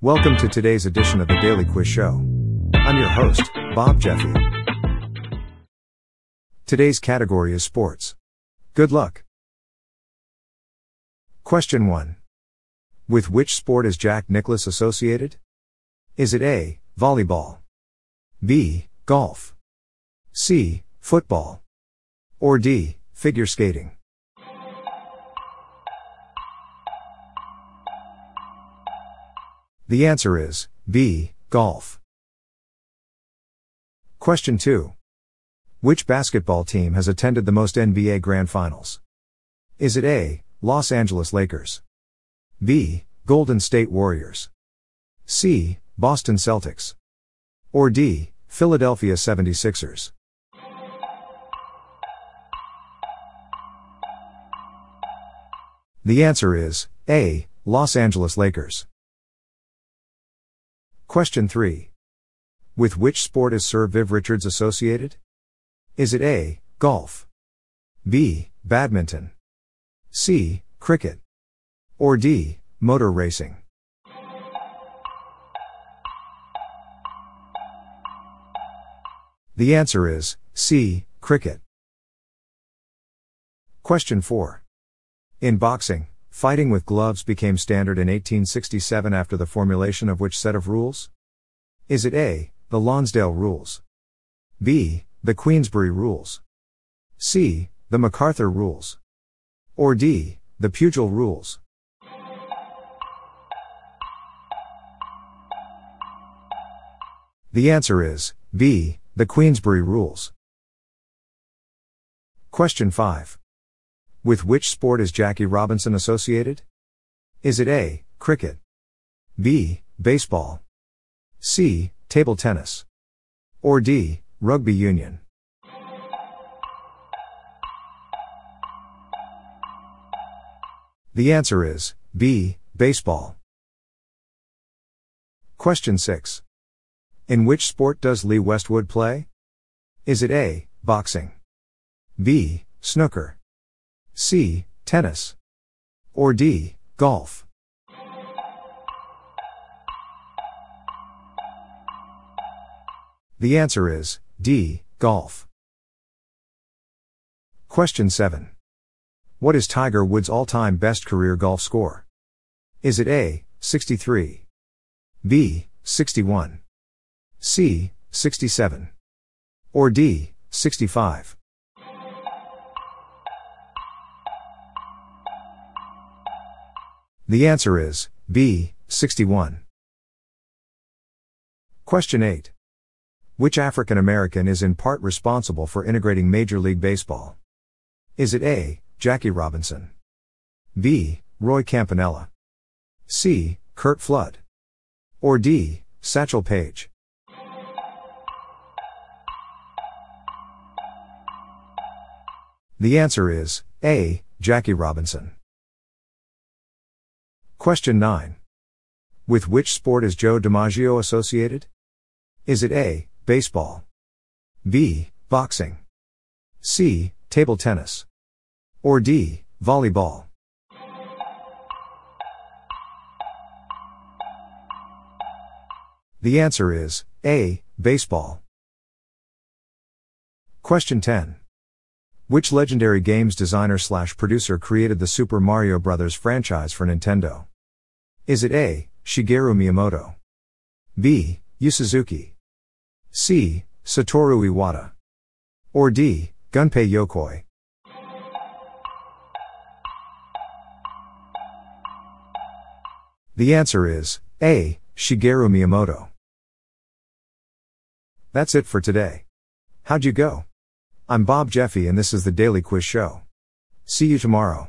Welcome to today's edition of the Daily Quiz Show. I'm your host, Bob Jeffy. Today's category is sports. Good luck. Question 1. With which sport is Jack Nicklaus associated? Is it A. Volleyball? B. Golf? C. Football? Or D. Figure skating? The answer is B. Golf. Question 2. Which basketball team has attended the most NBA Grand Finals? Is it A. Los Angeles Lakers? B. Golden State Warriors? C. Boston Celtics? Or D. Philadelphia 76ers? The answer is A. Los Angeles Lakers. Question 3. With which sport is Sir Viv Richards associated? Is it A. Golf? B. Badminton? C. Cricket? Or D. Motor racing? The answer is C. Cricket. Question 4. In boxing, Fighting with gloves became standard in 1867 after the formulation of which set of rules? Is it A, the Lonsdale Rules? B, the Queensberry Rules? C, the MacArthur Rules? Or D, the Pugil Rules? The answer is B, the Queensberry Rules. Question 5. With which sport is Jackie Robinson associated? Is it A. Cricket? B. Baseball? C. Table tennis? Or D. Rugby union? The answer is B. Baseball. Question 6. In which sport does Lee Westwood play? Is it A. Boxing? B. Snooker? C. Tennis. Or D. Golf. The answer is D. Golf. Question 7. What is Tiger Woods' all time best career golf score? Is it A. 63? B. 61? C. 67? Or D. 65? The answer is B, 61. Question 8. Which African American is in part responsible for integrating Major League Baseball? Is it A, Jackie Robinson? B, Roy Campanella? C, Curt Flood? Or D, Satchel Paige? The answer is A, Jackie Robinson. Question 9. With which sport is Joe DiMaggio associated? Is it A. Baseball? B. Boxing? C. Table tennis? Or D. Volleyball? The answer is A. Baseball. Question 10. Which legendary games designer slash producer created the Super Mario Bros. franchise for Nintendo? Is it A. Shigeru Miyamoto? B. Yu Suzuki? C. Satoru Iwata? Or D. Gunpei Yokoi? The answer is A. Shigeru Miyamoto. That's it for today. How'd you go? I'm Bob Jeffy and this is the Daily Quiz Show. See you tomorrow.